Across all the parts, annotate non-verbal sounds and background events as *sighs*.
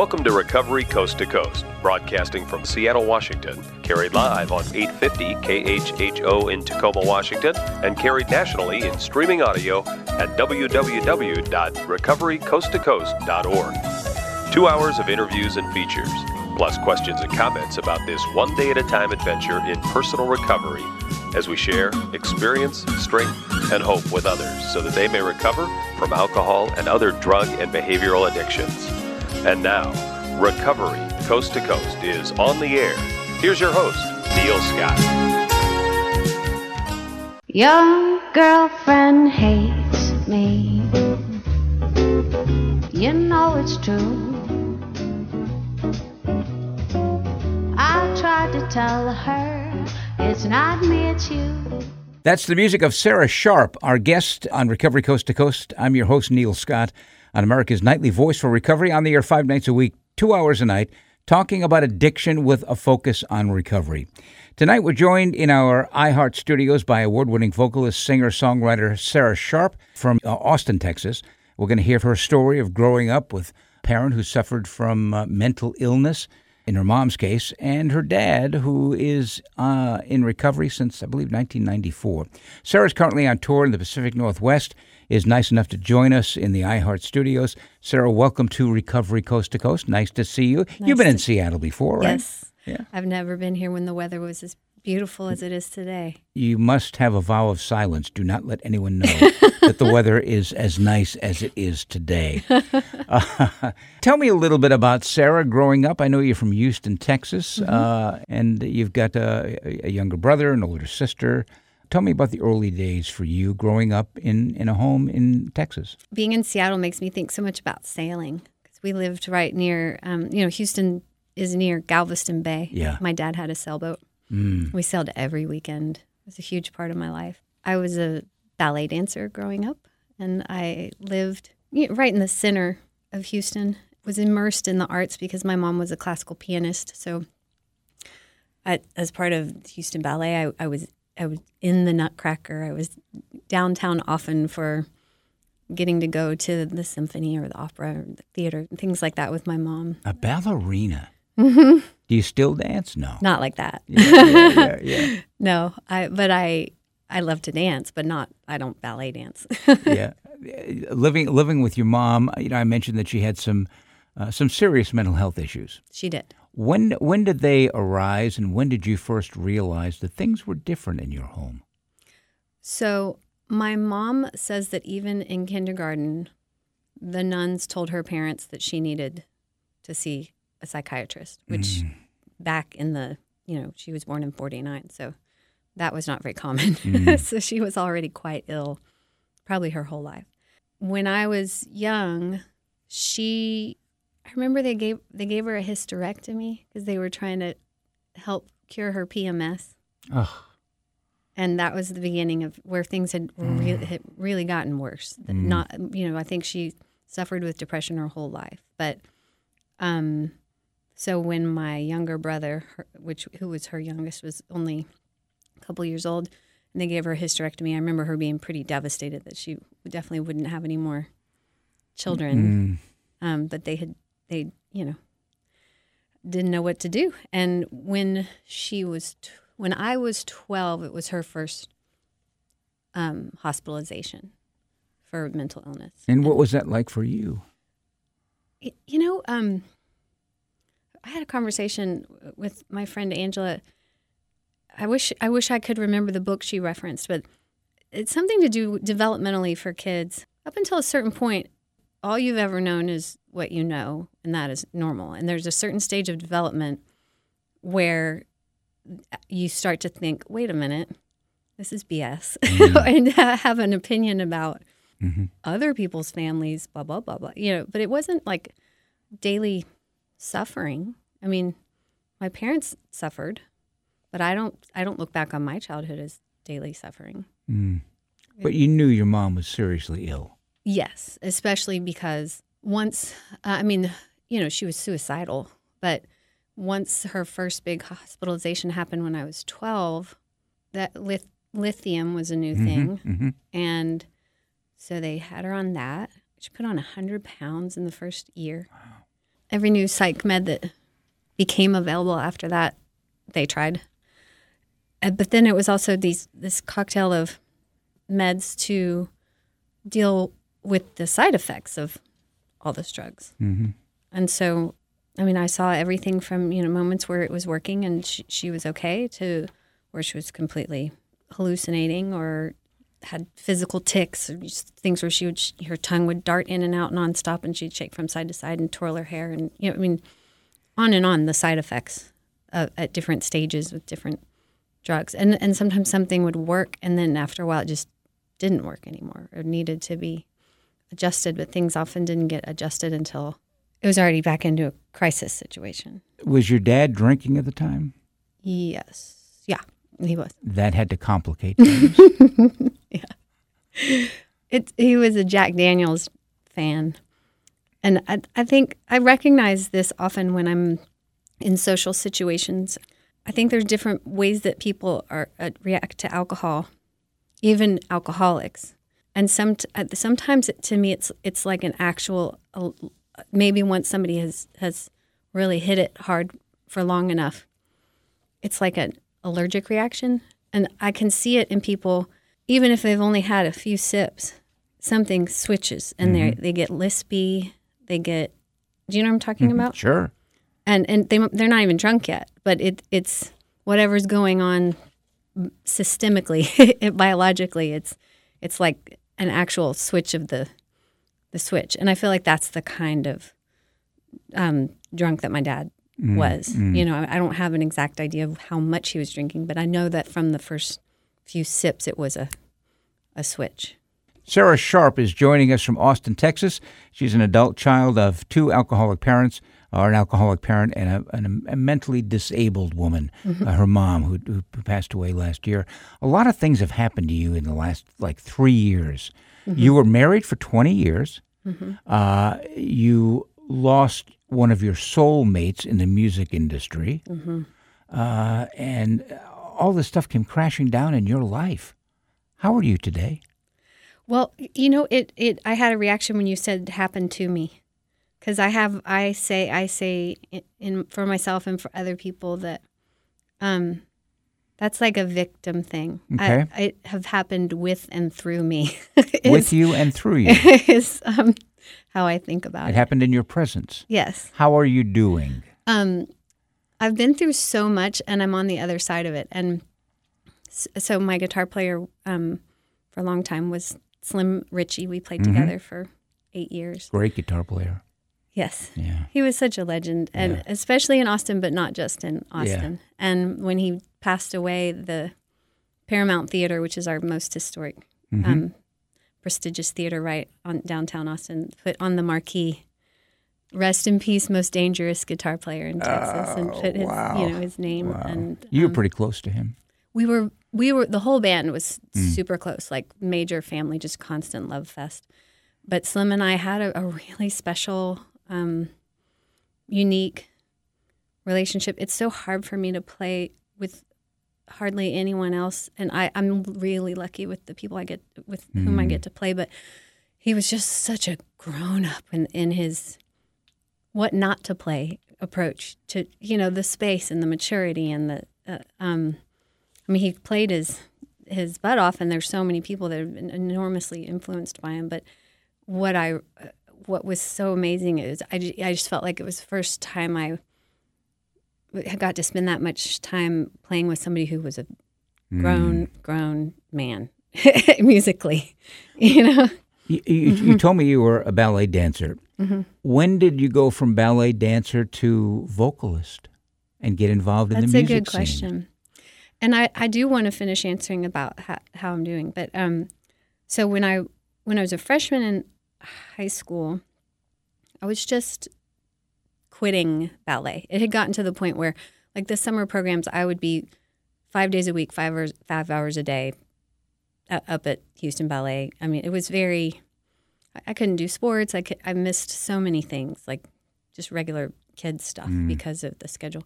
Welcome to Recovery Coast to Coast, broadcasting from Seattle, Washington, carried live on 850 KHHO in Tacoma, Washington, and carried nationally in streaming audio at www.recoverycoasttocoast.org. Two hours of interviews and features, plus questions and comments about this one day at a time adventure in personal recovery as we share experience, strength, and hope with others so that they may recover from alcohol and other drug and behavioral addictions. And now, Recovery Coast to Coast is on the air. Here's your host, Neil Scott. Your girlfriend hates me. You know it's true. I tried to tell her it's not me, it's you. That's the music of Sarah Sharp, our guest on Recovery Coast to Coast. I'm your host, Neil Scott, on America's nightly voice for recovery on the air five nights a week, two hours a night, talking about addiction with a focus on recovery. Tonight, we're joined in our iHeart studios by award winning vocalist, singer, songwriter Sarah Sharp from uh, Austin, Texas. We're going to hear her story of growing up with a parent who suffered from uh, mental illness in her mom's case, and her dad, who is uh, in recovery since, I believe, 1994. Sarah's currently on tour in the Pacific Northwest, is nice enough to join us in the iHeart studios. Sarah, welcome to Recovery Coast to Coast. Nice to see you. You've been in Seattle before, right? Yes. Yeah. I've never been here when the weather was as beautiful as it is today. You must have a vow of silence. Do not let anyone know *laughs* that the weather is as nice as it is today. *laughs* Uh, *laughs* tell me a little bit about Sarah growing up. I know you're from Houston, Texas, Mm-hmm. uh, and you've got a, a younger brother, an older sister. Tell me about the early days for you growing up in, in a home in Texas. Being in Seattle makes me think so much about sailing because we lived right near, um, you know, Houston is near Galveston Bay. Yeah. My dad had a sailboat. Mm. We sailed every weekend. It was a huge part of my life. I was a ballet dancer growing up, and I lived you know, right in the center of Houston. Was immersed in the arts because my mom was a classical pianist. So, I, as part of Houston Ballet, I, I was I was in the Nutcracker. I was downtown often for getting to go to the symphony or the opera or the theater, things like that with my mom. A ballerina. Mm-hmm. *laughs* Do you still dance? No. Not like that. Yeah, yeah, yeah. *laughs* No, I but I I love to dance, but not I don't ballet dance. *laughs* yeah. Living living with your mom, you know, I mentioned that she had some uh, some serious mental health issues. she did. When when did they arise, and when did you first realize that things were different in your home? So my mom says that even in kindergarten, the nuns told her parents that she needed to see a psychiatrist, which mm. back in the you know she was born in '49, so that was not very common. Mm. *laughs* so she was already quite ill, probably her whole life. When I was young, she I remember they gave they gave her a hysterectomy because they were trying to help cure her PMS Ugh. and that was the beginning of where things had, re- Mm. had really gotten worse. That Not, you know, I think she suffered with depression her whole life. But, um, so when my younger brother, her, which who was her youngest, was only a couple years old, and they gave her a hysterectomy, I remember her being pretty devastated that she definitely wouldn't have any more children. Mm. Um, but they had, they, you know, didn't know what to do. And when she was, t- when I was 12, it was her first um, hospitalization for mental illness. And what was that like for you? You know, um, I had a conversation with my friend Angela. I wish I wish I could remember the book she referenced, but it's something to do developmentally for kids. Up until a certain point, all you've ever known is what you know, and that is normal. And there's a certain stage of development where you start to think, wait a minute, this is BS, mm-hmm. *laughs* and uh, have an opinion about mm-hmm. other people's families, blah, blah, blah, blah. You know, but it wasn't like daily suffering. I mean, my parents suffered, but I don't I don't look back on my childhood as daily suffering. Mm. But you knew your mom was seriously ill. Yes, especially because once uh, I mean, you know, she was suicidal, but once her first big hospitalization happened when I was 12, that lith- lithium was a new thing. hmm And so they had her on that. She put on 100 pounds in the first year. every new psych med that became available after that, they tried. Uh, but then it was also these this cocktail of meds to deal with the side effects of all those drugs. Mm-hmm. And so, I mean, I saw everything from you know moments where it was working and she, she was okay to where she was completely hallucinating or had physical tics or just things where she would her tongue would dart in and out nonstop and she'd shake from side to side and twirl her hair and you know I mean on and on the side effects uh, at different stages with different drugs and and sometimes something would work and then after a while it just didn't work anymore or needed to be adjusted but things often didn't get adjusted until it was already back into a crisis situation Was your dad drinking at the time? yes yeah he was That had to complicate *laughs* things. Yeah. It he was a Jack Daniels fan, and I I think I recognize this often when I'm in social situations. I think there's different ways that people are uh, react to alcohol, even alcoholics, and some uh, sometimes it, to me it's it's like an actual uh, maybe once somebody has has really hit it hard for long enough, it's like an allergic reaction, and I can see it in people even if they've only had a few sips, something switches and they they get lispy. They get. Do you know what I'm talking about? sure. And and they they're not even drunk yet, but it it's whatever's going on systemically, *laughs* biologically. It's it's like an actual switch of the the switch, and I feel like that's the kind of um, drunk that my dad was. You know, I, I don't have an exact idea of how much he was drinking, but I know that from the first few sips, it was a a switch. Sarah Sharp is joining us from Austin, Texas. She's an adult child of two alcoholic parents, or an alcoholic parent and a, and a mentally disabled woman, uh, her mom, who, who passed away last year. A lot of things have happened to you in the last like three years. You were married for 20 years. Uh, you lost one of your soulmates in the music industry. Uh, and all this stuff came crashing down in your life. How are you today? Well, you know, it it I had a reaction when you said happened to me. Cuz I have I say I say in, in for myself and for other people that um that's like a victim thing. Okay. I, it have happened with and through me. *laughs* With you and through you. *laughs* is um, how I think about It it. happened in your presence. Yes. How are you doing? Um, I've been through so much, and I'm on the other side of it. And so my guitar player um, for a long time was Slim Richey. We played together for eight years. Great guitar player. Yes. Yeah. He was such a legend, and especially in Austin, but not just in Austin. And when he passed away, the Paramount Theater, which is our most historic, um, prestigious theater right on downtown Austin, put on the marquee, "Rest in peace, most dangerous guitar player in Texas," and put his, you know, his name. And You were um, pretty close to him. we were we were the whole band was super close, like major family, just constant love fest. But Slim and I had a, a really special, um, unique relationship. It's so hard for me to play with hardly anyone else, and I, I'm really lucky with the people I get with whom I get to play. But he was just such a grown up in, in his what not to play approach to you know the space and the maturity and the uh, um, I mean, he played his his butt off, and there's so many people that have been enormously influenced by him. But what I what was so amazing is I, I just felt like it was the first time I had got to spend that much time playing with somebody who was a grown grown man *laughs* musically, *laughs* you know. You, you, you told me you were a ballet dancer. When did you go from ballet dancer to vocalist and get involved in That's the music That's a good scene? question. And I, I do want to finish answering about how, how I'm doing. But um, so when I when I was a freshman in high school, I was just quitting ballet. It had gotten to the point where, like the summer programs, I would be five days a week, five hours five hours a day, up at Houston Ballet. I mean, it was very. I- couldn't do sports. I could, I missed so many things, like just regular kid stuff mm. because of the schedule.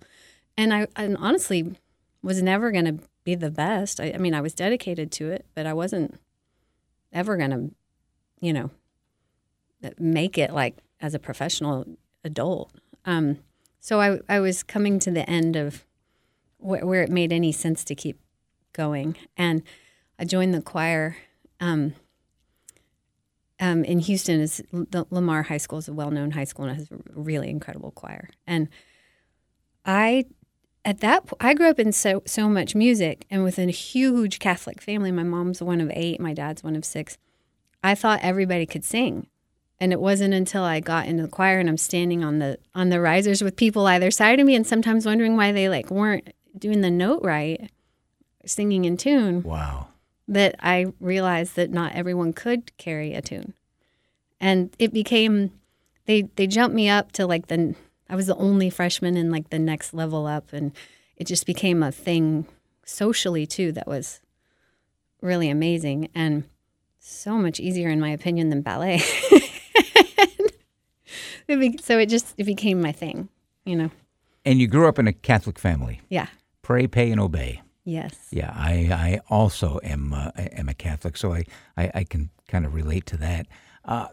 And I and honestly was never going to be the best. I, I mean, I was dedicated to it, but I wasn't ever going to, you know, make it like as a professional adult. Um, so I, I was coming to the end of wh- where it made any sense to keep going. And I joined the choir. Um, um, in Houston, is the Lamar High School is a well-known high school and has a really incredible choir. And I, at that, po- I grew up in so so much music and with a huge Catholic family. My mom's one of eight, my dad's one of six. I thought everybody could sing, and it wasn't until I got into the choir and I'm standing on the on the risers with people either side of me, and sometimes wondering why they like weren't doing the note right, singing in tune Wow. that I realized that not everyone could carry a tune. And it became they they jumped me up to like the I was the only freshman in like the next level up and it just became a thing socially too that was really amazing and so much easier in my opinion than ballet. *laughs* *laughs* It be- so it just it became my thing, you know. And you grew up in a Catholic family. Yeah. Pray, pay, and obey. Yes. Yeah, I, I also am uh, am a Catholic, so I, I, I can kind of relate to that. Uh,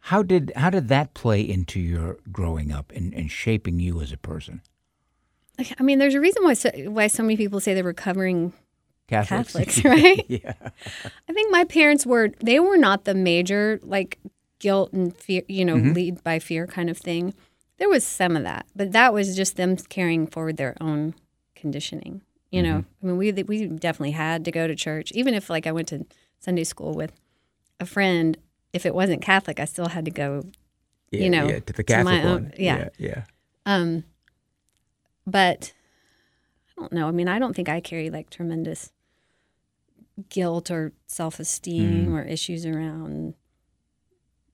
how did how did that play into your growing up and, and shaping you as a person? I mean, there's a reason why so, why so many people say they're recovering Catholics, Catholics, *laughs* right? *laughs* yeah. I think my parents were they were not the major like guilt and fear, you know, mm-hmm. lead by fear kind of thing. There was some of that, but that was just them carrying forward their own conditioning. You know, mm-hmm. I mean, we we definitely had to go to church, even if like I went to Sunday school with a friend. If it wasn't Catholic, I still had to go. yeah, know, yeah, to the Catholic to my own- one. yeah. yeah, yeah. Um, but I don't know. I mean, I don't think I carry like tremendous guilt or self esteem mm-hmm. or issues around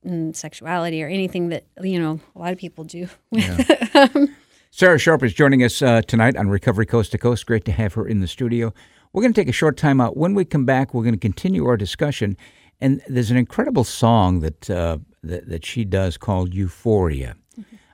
mm, sexuality or anything that you know a lot of people do. *laughs* Sarah Sharp is joining us uh, tonight on Recovery Coast to Coast. Great to have her in the studio. We're going to take a short time out. When we come back, we're going to continue our discussion. And there's an incredible song that uh, that, that she does called Euphoria.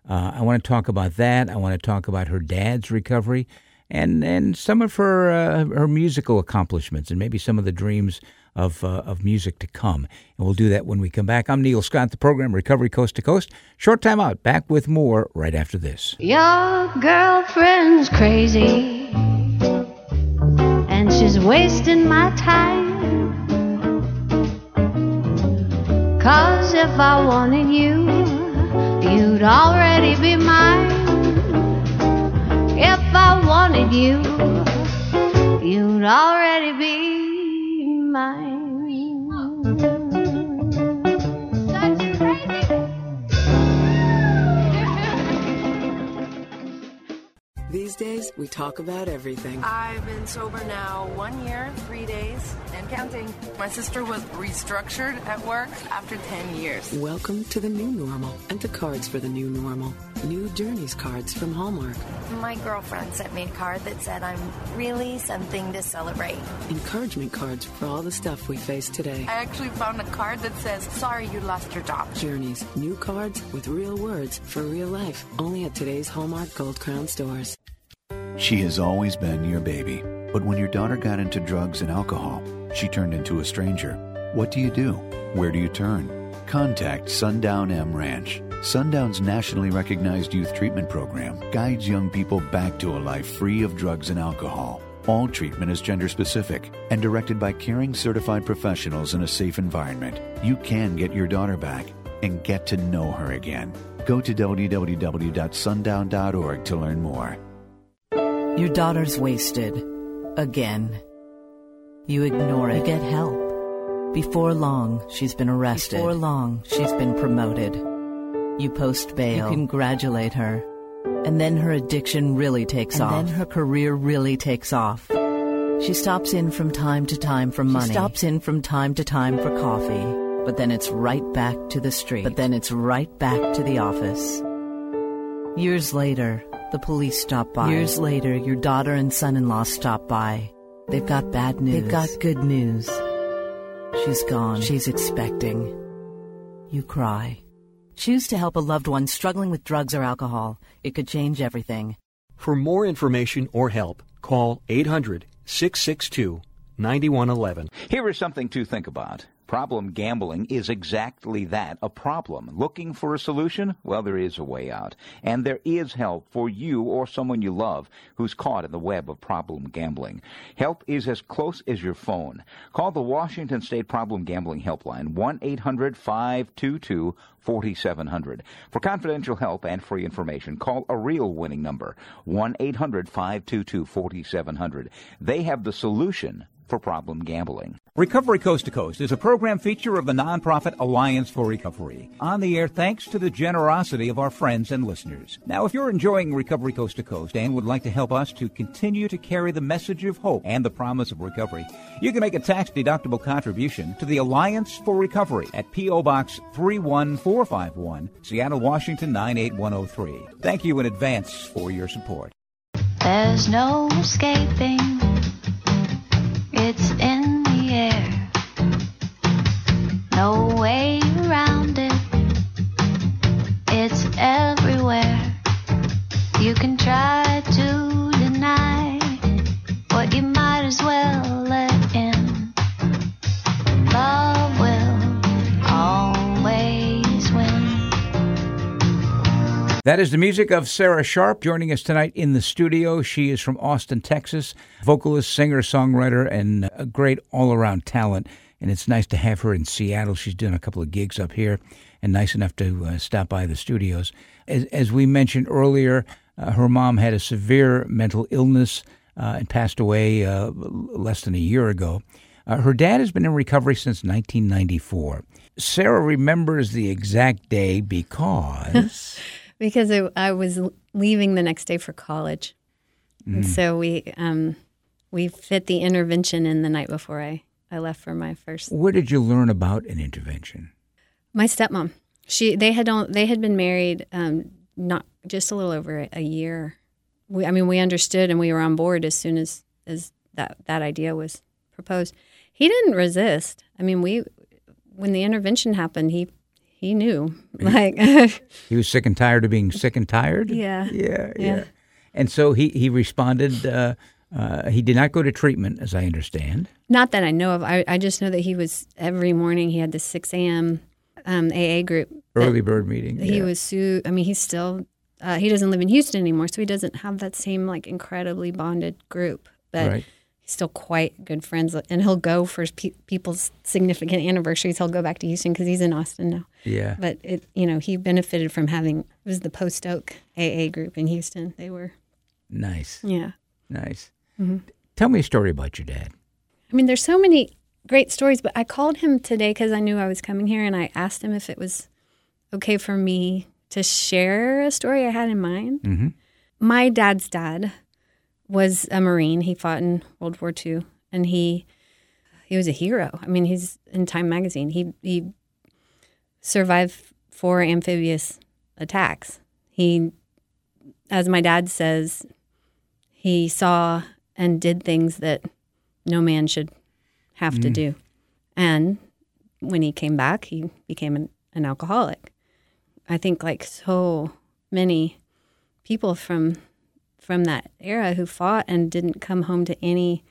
Uh, I want to talk about that. I want to talk about her dad's recovery and and some of her uh, her musical accomplishments and maybe some of the dreams of uh, of music to come. And we'll do that when we come back. I'm Neil Scott, the program Recovery Coast to Coast. Short time out. Back with more right after this. Your girlfriend's crazy, and she's wasting my time. Cause if I wanted you, you'd already be mine. If I wanted you, you'd already be mine. These days, we talk about everything. I've been sober now one year, three days, and counting. My sister was restructured at work after 10 years. Welcome to the new normal and to cards for the new normal. New Journeys cards from Hallmark. My girlfriend sent me a card that said I'm really something to celebrate. Encouragement cards for all the stuff we face today. I actually found a card that says, Sorry you lost your job. Journeys, new cards with real words for real life. Only at today's Hallmark Gold Crown stores. She has always been your baby. But when your daughter got into drugs and alcohol, she turned into a stranger. What do you do? Where do you turn? Contact Sundown M Ranch. Sundown's nationally recognized youth treatment program guides young people back to a life free of drugs and alcohol. All treatment is gender specific and directed by caring certified professionals in a safe environment. You can get your daughter back and get to know her again. Go to www.sundown.org to learn more. Your daughter's wasted. Again. You ignore it. You get help. Before long, she's been arrested. Before long, she's been promoted. You post bail. You congratulate her. And then her addiction really takes And off. then her career really takes off. She stops in from time to time for money. She stops in from time to time for coffee. But then it's right back to the street. But then it's right back to the office. Years later, the police stop by. Years later, your daughter and son in law stop by. They've got bad news. They've got good news. She's gone. She's expecting. You cry. Choose to help a loved one struggling with drugs or alcohol. It could change everything. For more information or help, call 800 662 9111. Here is something to think about. Problem gambling is exactly that, a problem. Looking for a solution? Well, there is a way out. And there is help for you or someone you love who's caught in the web of problem gambling. Help is as close as your phone. Call the Washington State Problem Gambling Helpline, 1-800-522-4700. For confidential help and free information, call a real winning number, 1-800-522-4700. They have the solution for problem gambling. Recovery Coast to Coast is a program feature of the nonprofit Alliance for Recovery. On the air thanks to the generosity of our friends and listeners. Now, if you're enjoying Recovery Coast to Coast and would like to help us to continue to carry the message of hope and the promise of recovery, you can make a tax deductible contribution to the Alliance for Recovery at P.O. Box 31451, Seattle, Washington 98103. Thank you in advance for your support. There's no escaping. It's in the air. No way around it. It's everywhere. You can try to deny what you might as well That is the music of Sarah Sharp joining us tonight in the studio. She is from Austin, Texas, vocalist, singer, songwriter, and a great all around talent. And it's nice to have her in Seattle. She's doing a couple of gigs up here and nice enough to uh, stop by the studios. As, as we mentioned earlier, uh, her mom had a severe mental illness uh, and passed away uh, less than a year ago. Uh, her dad has been in recovery since 1994. Sarah remembers the exact day because. *laughs* because I, I was leaving the next day for college, and Mm. so we um, we fit the intervention in the night before I, I left for my first. Where did you learn about an intervention? My stepmom, she they had on, they had been married um, not just a little over a, a year. We, I mean, we understood and we were on board as soon as as that that idea was proposed. He didn't resist. I mean, we when the intervention happened, he he knew like *laughs* He was sick and tired of being sick and tired. Yeah. yeah, yeah. Yeah. And so he he responded. Uh, uh, he did not go to treatment, as I understand. Not that I know of. I, I just know that he was every morning. He had the six a.m. Um, AA group. Early bird meeting. He yeah. was su- I mean, he's still. Uh, he doesn't live in Houston anymore, so he doesn't have that same like incredibly bonded group. But Right. Still quite good friends, and he'll go for pe- people's significant anniversaries. He'll go back to Houston because he's in Austin now. Yeah. But it, you know, he benefited from having it was the Post Oak AA group in Houston. They were, Nice. yeah. Nice. Mhm. Tell me a story about your dad. I mean, there's so many great stories, but I called him today because I knew I was coming here, and I asked him if it was okay for me to share a story I had in mind. Mm-hmm. My dad's dad was a Marine. He fought in World War II, and he he was a hero. I mean, he's in Time magazine. He he survived four amphibious attacks. He, as my dad says, he saw and did things that no man should have to Mm. do. And when he came back, he became an, an alcoholic. I think like so many people from from that era who fought and didn't come home to any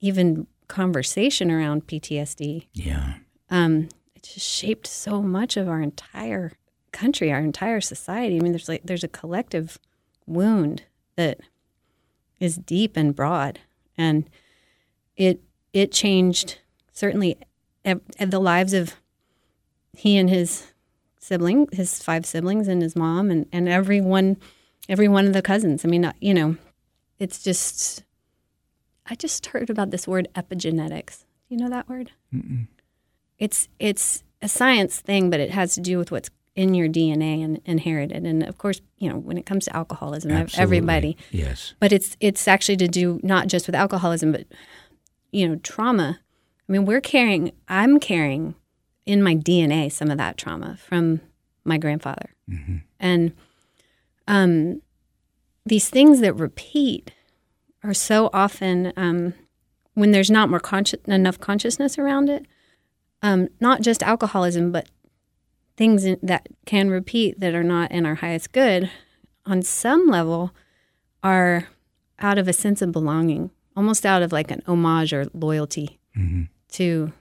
even conversation around PTSD. Yeah. Um, it just shaped so much of our entire country, our entire society. I mean, there's like there's a collective wound that is deep and broad, and it it changed certainly the lives of he and his sibling, his five siblings, and his mom, and and everyone, every one of the cousins. I mean, uh, you know, it's just. I just heard about this word epigenetics. You know that word? Mm-mm. it's it's a science thing, but it has to do with what's in your DNA and inherited. And of course, you know, when it comes to alcoholism, Absolutely. everybody. Yes. But it's it's actually to do not just with alcoholism, but you know, trauma. I mean, we're carrying. I'm carrying in my DNA some of that trauma from my grandfather, and um, these things that repeat are so often um, when there's not more consci- enough consciousness around it. Um, not just alcoholism, but things in, that can repeat that are not in our highest good, on some level, are out of a sense of belonging, almost out of like an homage or loyalty Mhm. to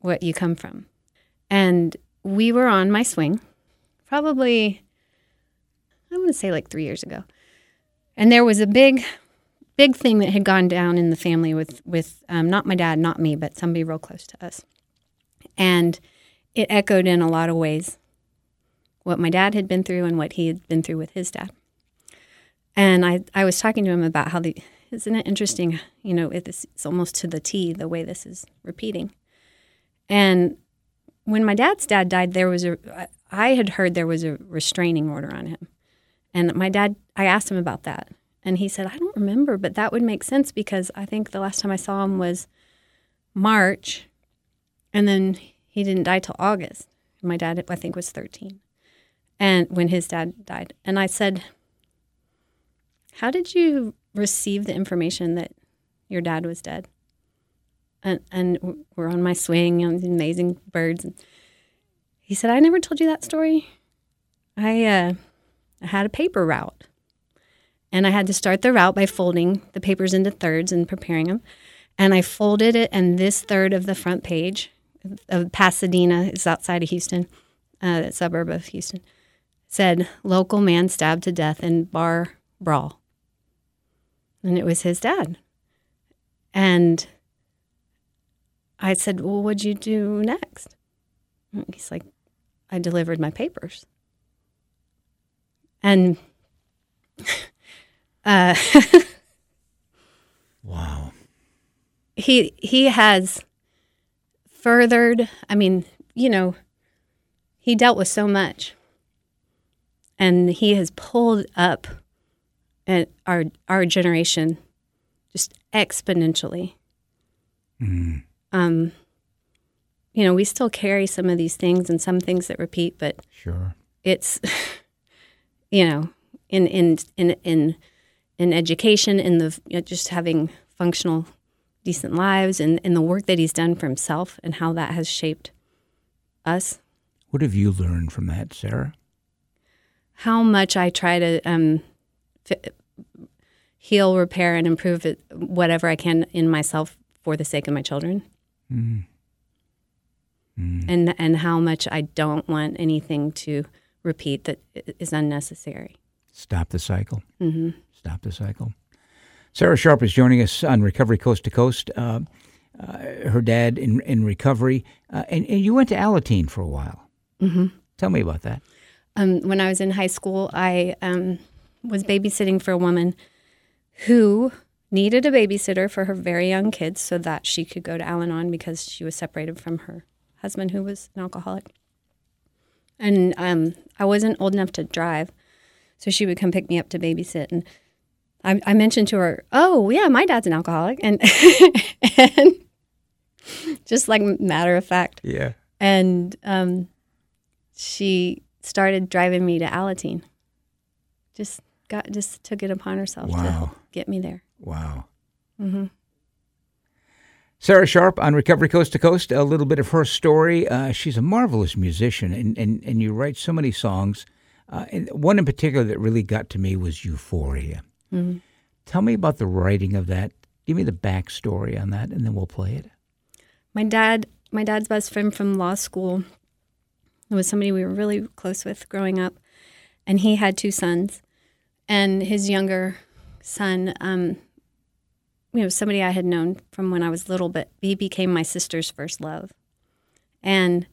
what you come from. And we were on my swing, probably, I'm going to say like three years ago. And there was a big, big thing that had gone down in the family with, with um, not my dad, not me, but somebody real close to us. And it echoed in a lot of ways what my dad had been through and what he had been through with his dad. And I, I was talking to him about how the, isn't it interesting? You know, it's, it's almost to the T the way this is repeating. And when my dad's dad died, there was a, I had heard there was a restraining order on him. And my dad, I asked him about that. And he said, I don't remember, but that would make sense because I think the last time I saw him was March. And then he didn't die till August. My dad, I think, was 13. And when his dad died. And I said, How did you receive the information that your dad was dead? And, and we're on my swing these amazing birds. And he said, I never told you that story. I, uh, I had a paper route. And I had to start the route by folding the papers into thirds and preparing them. And I folded it, and this third of the front page of Pasadena is outside of Houston, uh, suburb of Houston, said local man stabbed to death in bar brawl. And it was his dad. And I said, Well, what'd you do next? He's like, I delivered my papers. And *laughs* uh, wow. He he has furthered, I mean, you know, he dealt with so much. And he has pulled up at our our generation just exponentially. Mm. Um, you know, we still carry some of these things and some things that repeat, but sure, it's *laughs* you know, in in in in in education, in the you know, just having functional, decent lives, and in the work that he's done for himself, and how that has shaped us. What have you learned from that, Sarah? How much I try to um, f- heal, repair, and improve it, whatever I can in myself for the sake of my children. Mm. Mm. And and how much I don't want anything to repeat that is unnecessary. Stop the cycle. Mm-hmm. Stop the cycle. Sarah Sharp is joining us on Recovery Coast to Coast. Uh, uh, her dad in in recovery, uh, and, and you went to Alateen for a while. Mm-hmm. Tell me about that. Um, when I was in high school, I um, was babysitting for a woman who needed a babysitter for her very young kids so that she could go to Al Anon because she was separated from her husband, who was an alcoholic. And um, I wasn't old enough to drive, so she would come pick me up to babysit. And I, I mentioned to her, "Oh, yeah, my dad's an alcoholic," and *laughs* and just like matter of fact, yeah. And um, she started driving me to Alateen. Just got just took it upon herself wow. to get me there. Wow. Mm-hmm. Sarah Sharp on Recovery Coast to Coast. A little bit of her story. Uh, she's a marvelous musician, and, and, and you write so many songs. Uh, and one in particular that really got to me was Euphoria. Mm-hmm. Tell me about the writing of that. Give me the backstory on that, and then we'll play it. My dad, my dad's best friend from law school, was somebody we were really close with growing up, and he had two sons, and his younger son um, you know, somebody I had known from when I was little, but he became my sister's first love. And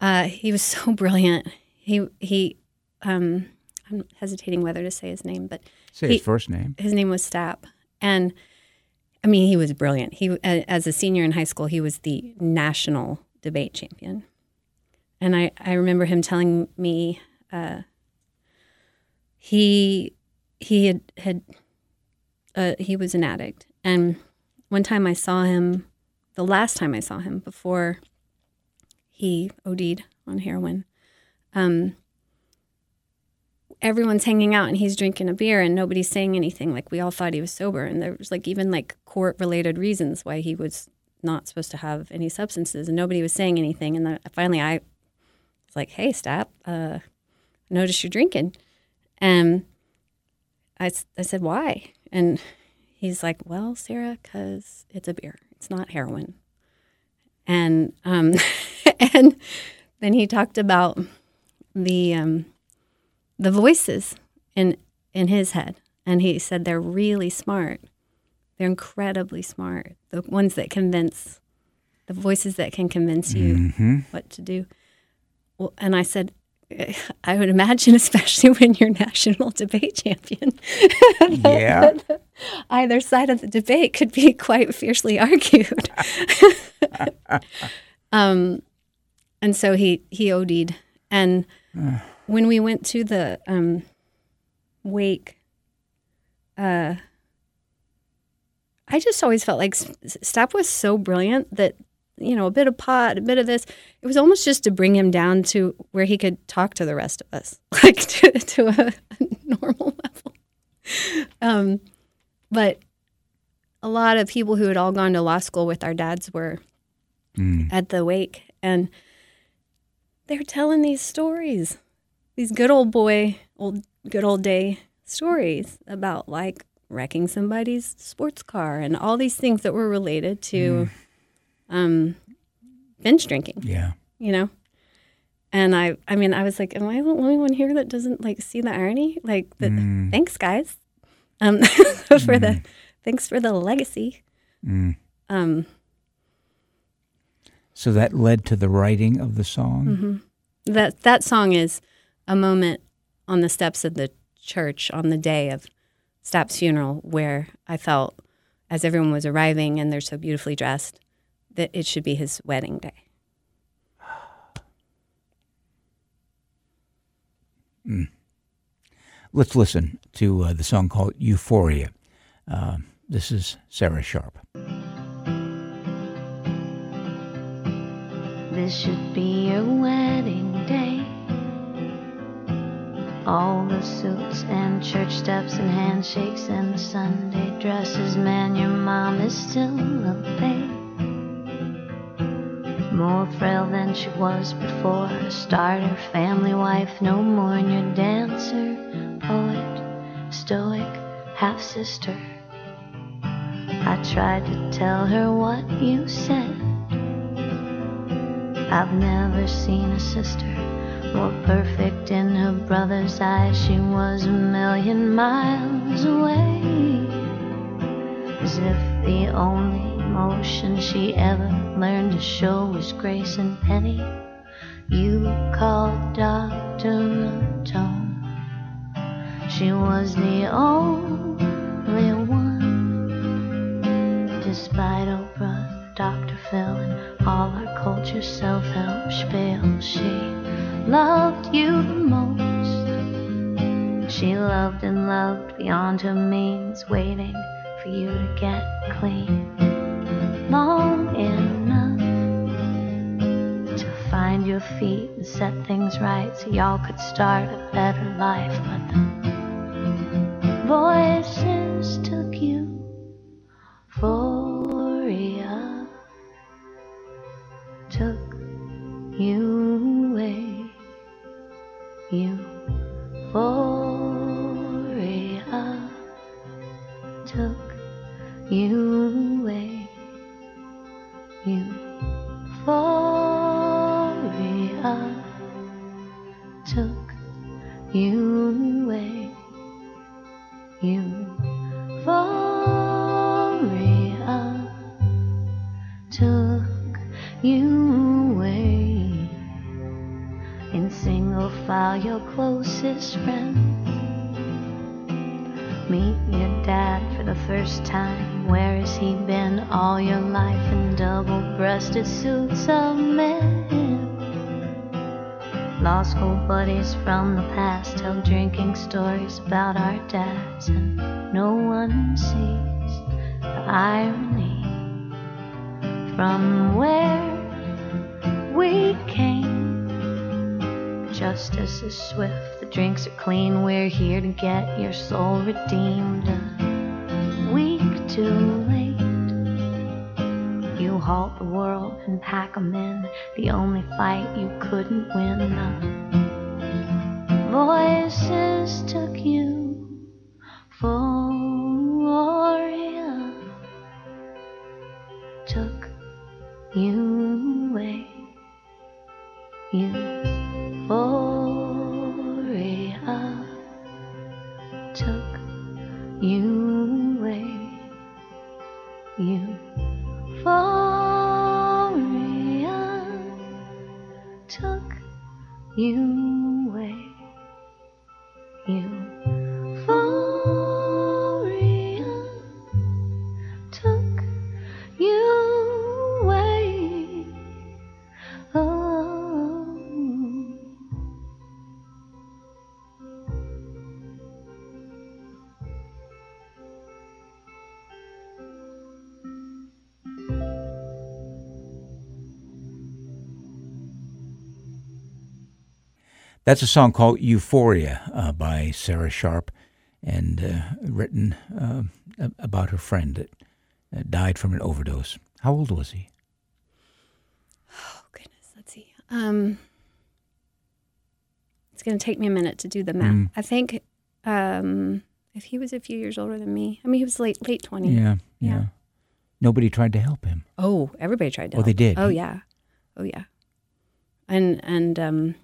uh, he was *laughs* so brilliant. He he um, I'm hesitating whether to say his name, but say he, his first name. His name was Stapp, and I mean he was brilliant. He as a senior in high school, he was the national debate champion. And I, I remember him telling me uh, he he had had uh, he was an addict and one time I saw him, the last time I saw him before he OD'd on heroin, um, everyone's hanging out and he's drinking a beer and nobody's saying anything. Like we all thought he was sober. And there was like even like court related reasons why he was not supposed to have any substances and nobody was saying anything. And then finally I was like, hey, stop. Uh, notice you're drinking. And I, I said, why? And he's like, well, Sarah, because it's a beer. It's not heroin. and um, *laughs* and then he talked about the um, the voices in in his head, and he said they're really smart. They're incredibly smart. The ones that convince, the voices that can convince you Mhm. what to do. Well, and I said, *laughs* I would imagine, especially *laughs* when you're national debate champion, Yeah. *laughs* either side of the debate could be quite fiercely argued. um, and so he he OD'd, and *sighs* when we went to the um, wake, uh, I just always felt like S- S- Stapp was so brilliant that you know a bit of pot, a bit of this. It was almost just to bring him down to where he could talk to the rest of us, *laughs* like to, to a, a normal level. Um, but a lot of people who had all gone to law school with our dads were at the wake, and they're telling these stories, these good old boy, old good old day stories about like wrecking somebody's sports car and all these things that were related to um, binge drinking. Yeah. You know? And I, I mean, I was like, am I the only one here that doesn't like see the irony? Like, that, Mm. thanks, guys, um, *laughs* for the, thanks for the legacy. Mm. Um, So that led to the writing of the song. mhm. That that song is a moment on the steps of the church on the day of Stapp's funeral where I felt, as everyone was arriving and they're so beautifully dressed, that it should be his wedding day. Mm. Let's listen to uh, the song called Euphoria. Uh, this is Sarah Sharp. This should be your wedding day. All the suits and church steps and handshakes and the Sunday dresses. Man, your mom is still a babe. More frail than she was before. A starter, family wife, no more. And your dancer, poet, stoic, half sister. I tried to tell her what you said. I've never seen a sister more perfect in her brother's eyes. She was a million miles away. As if the only emotion she ever learned to show was grace and penny. You called Dr. Tone. She was the only one. Despite Oprah, Dr. Phil, and all our culture's self help spiel, she loved you the most. She loved and loved beyond her means, waiting for you to get clean. Long enough to find your feet and set things right so y'all could start a better life. But the voices took you for took you away. You Euphoria took you you away. Euphoria took you away. In single file, your closest friends. Meet your dad for the first time. Where has he been all your life in double breasted suits of men? Law school buddies from the past tell drinking stories about our dads, and no one sees the irony from where we came. Justice is swift, the drinks are clean. We're here to get your soul redeemed. A week too late halt the world and pack 'em in. The only fight you couldn't win. The voices took you for took you away. Euphoria took you away. You. You That's a song called Euphoria uh, by Sarah Sharp and uh, written uh, about her friend that died from an overdose. How old was he? Oh goodness, let's see. Um, it's going to take me a minute to do the math. Mm. I think um, if he was a few years older than me, I mean, he was late late twenty. Yeah, yeah. Yeah. Nobody tried to help him. Oh, everybody tried to. Oh, they did? Oh yeah, oh yeah, and and um,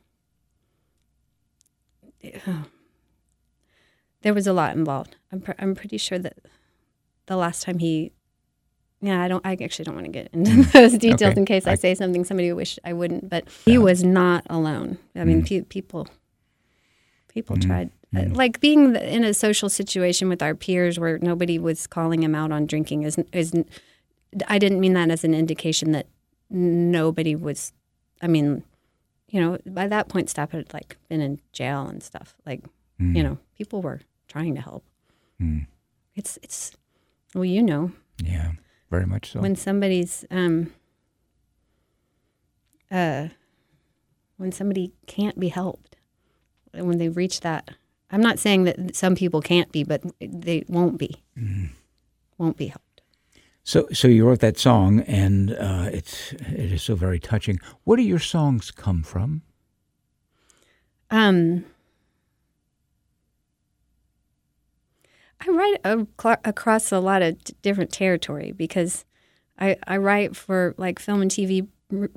*sighs* there was a lot involved. I'm pr- I'm pretty sure that the last time he, yeah, I don't. I actually don't want to get into *laughs* those details Mm. Okay. in case I, I- say something somebody wish I wouldn't. But he was not alone. I mean, Mm. pe- people people tried. uh, Like being in a social situation with our peers where nobody was calling him out on drinking is is I didn't mean that as an indication that nobody was. I mean, you know, by that point, Stapp had like been in jail and stuff. Like, you know, people were trying to help. Mm. It's it's well, you know, Yeah, very much so. when somebody's um uh when somebody can't be helped, when they reach that. I'm not saying that some people can't be, but they won't be. Won't be helped. So, so you wrote that song, and uh, it's it is so very touching. Where do your songs come from? Um, I write across a lot of d- different territory because I, I write for like film and TV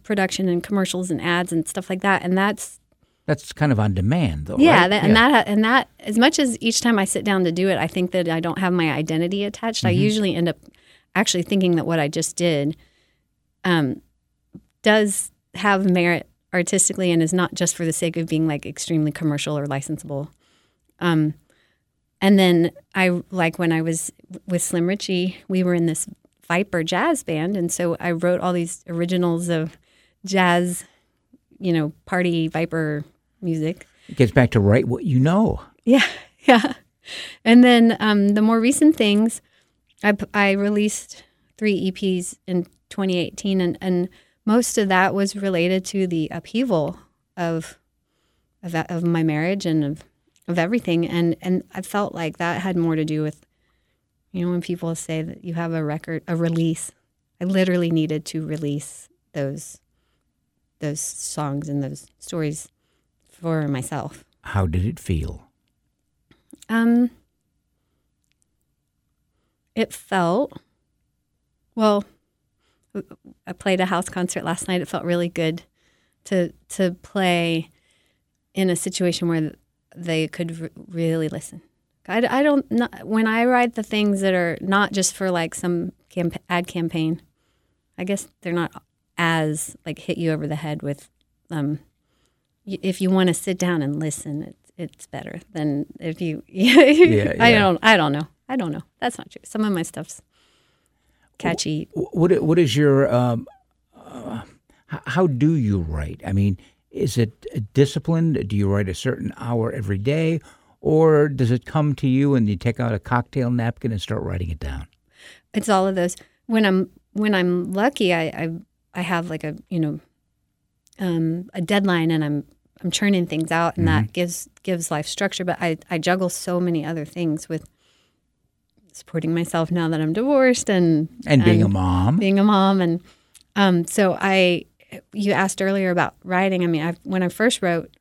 production and commercials and ads and stuff like that, and that's That's kind of on demand, though. yeah, right? that, and that and that as much as each time I sit down to do it, I think that I don't have my identity attached. I usually end up actually thinking that what I just did um, does have merit artistically and is not just for the sake of being like extremely commercial or licensable. Um, and then I like when I was with Slim Richey, we were in this Viper jazz band, and so I wrote all these originals of jazz, you know, party Viper music. It gets back to write what you know. Yeah, *laughs* yeah. And then um, the more recent things, I, I released three EPs in 2018, and, and most of that was related to the upheaval of of, of my marriage and of, of everything. And and I felt like that had more to do with, you know, when people say that you have a record, a release. I literally needed to release those those songs and those stories for myself. How did it feel? Um, it felt well. I played a house concert last night. It felt really good to to play in a situation where they could r- really listen. I, I don't not, when I write the things that are not just for like some camp, ad campaign. I guess they're not as like hit you over the head with. Um, y- if you want to sit down and listen, it's it's better than if you. *laughs* Yeah, I don't. I don't know. I don't know. That's not true. Some of my stuff's catchy. Wh- What what is your um, uh, how do you write? I mean, is it disciplined? Do you write a certain hour every day, or does it come to you and you take out a cocktail napkin and start writing it down? It's all of those. When I'm when I'm lucky, I I, I have like a you know um, a deadline, and I'm I'm churning things out, and that gives gives life structure. But I I juggle so many other things with supporting myself now that I'm divorced and And being a mom. being a mom, and um, so I. You asked earlier about writing. I mean, I, when I first wrote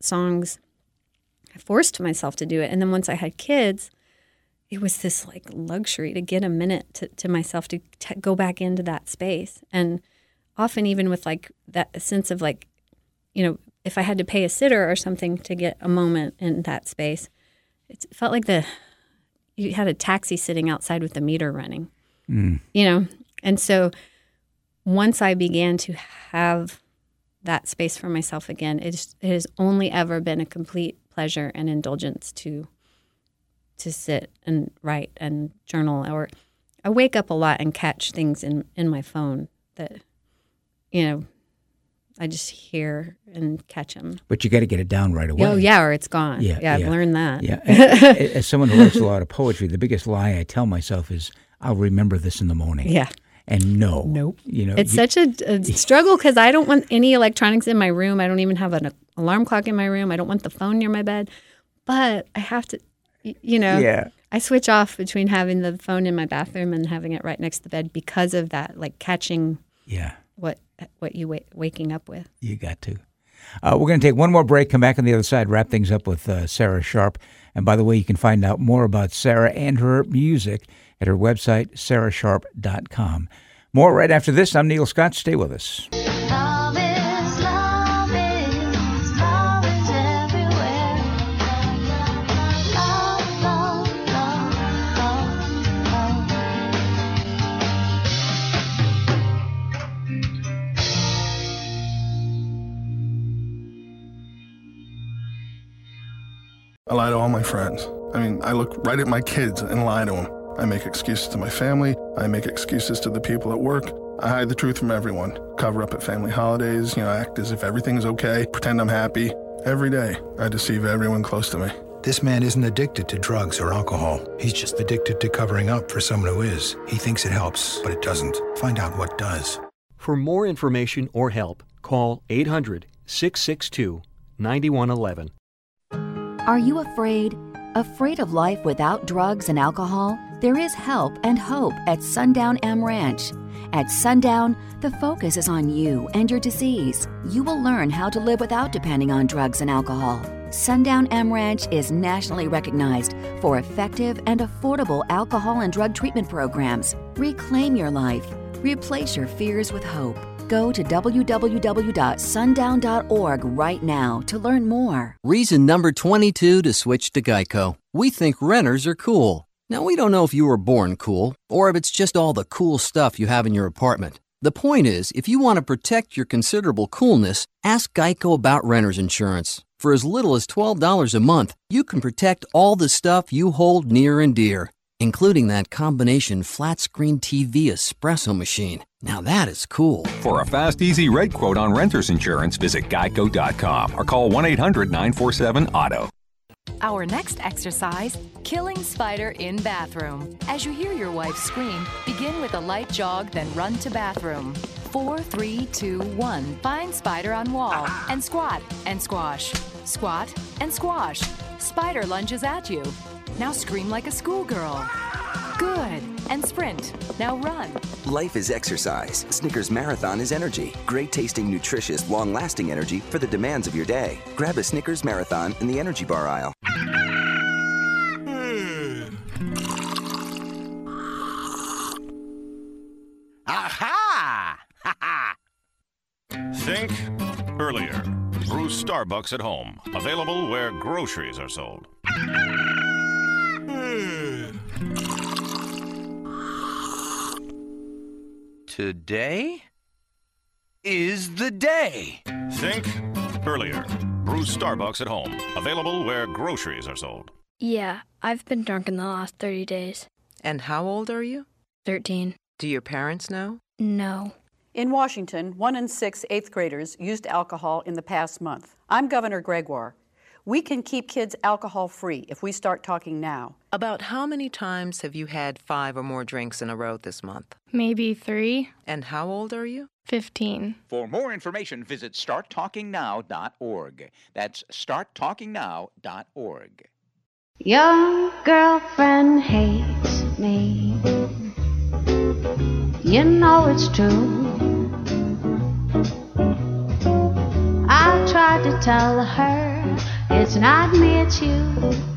songs, I forced myself to do it, and then once I had kids, it was this like luxury to get a minute to, to myself to t- go back into that space, and often even with like that sense of like, you know, if I had to pay a sitter or something to get a moment in that space, it felt like the you had a taxi sitting outside with the meter running. Mm. You know, and so once I began to have that space for myself again, it's, it has only ever been a complete pleasure and indulgence to to sit and write and journal. Or I wake up a lot and catch things in in my phone that you know I just hear and catch them. But you got to get it down right away. Oh yeah, or it's gone. Yeah, yeah, I've yeah. learned that. Yeah. *laughs* And As someone who writes a lot of poetry, the biggest lie I tell myself is, "I'll remember this in the morning." Yeah. And no, Nope. You know, It's you- such a, a *laughs* struggle because I don't want any electronics in my room. I don't even have an alarm clock in my room. I don't want the phone near my bed. But I have to, you know, Yeah. I switch off between having the phone in my bathroom and having it right next to the bed because of that, like catching yeah. What what you wa- waking up with. You got to. Uh, we're going to take one more break, come back on the other side, wrap things up with uh, Sarah Sharp. And by the way, you can find out more about Sarah and her music at her website, sarahsharp.com. More right after this. I'm Neil Scott. Stay with us. I lie to all my friends. I mean, I look right at my kids and lie to them. I make excuses to my family. I make excuses to the people at work. I hide the truth from everyone. Cover up at family holidays, you know, act as if everything's okay, pretend I'm happy. Every day, I deceive everyone close to me. This man isn't addicted to drugs or alcohol. He's just addicted to covering up for someone who is. He thinks it helps, but it doesn't. Find out what does. For more information or help, call 800 662 9111. Are you afraid? Afraid of life without drugs and alcohol? There is help and hope at Sundown M Ranch. At Sundown, the focus is on you and your disease. You will learn how to live without depending on drugs and alcohol. Sundown M Ranch is nationally recognized for effective and affordable alcohol and drug treatment programs. Reclaim your life. Replace your fears with hope. Go to www.sundown.org right now to learn more. Reason number 22 to switch to Geico. We think renters are cool. Now, we don't know if you were born cool or if it's just all the cool stuff you have in your apartment. The point is, if you want to protect your considerable coolness, ask Geico about renter's insurance. For as little as $12 a month, you can protect all the stuff you hold near and dear, including that combination flat screen TV espresso machine. Now that is cool. For a fast, easy rate quote on renter's insurance, visit geico.com or call 1 800 947 AUTO. Our next exercise Killing Spider in Bathroom. As you hear your wife scream, begin with a light jog, then run to bathroom. Four, three, two, one. Find spider on wall and squat and squash. Squat and squash. Spider lunges at you. Now scream like a schoolgirl. Good. And sprint. Now run. Life is exercise. Snickers Marathon is energy. Great tasting, nutritious, long lasting energy for the demands of your day. Grab a Snickers Marathon in the energy bar aisle. Aha! Ha *laughs* ha! Think earlier. Brew Starbucks at home. Available where groceries are sold. Hmm. Today is the day. Think earlier. Brew Starbucks at home. Available where groceries are sold. Yeah, I've been drunk in the last 30 days. And how old are you? 13. Do your parents know? No. In Washington, one in six eighth graders used alcohol in the past month. I'm Governor Gregoire. We can keep kids alcohol free if we start talking now. About how many times have you had five or more drinks in a row this month? Maybe three. And how old are you? 15. For more information, visit starttalkingnow.org. That's starttalkingnow.org. Your girlfriend hates me. You know it's true. Tried to tell her it's not me, it's you.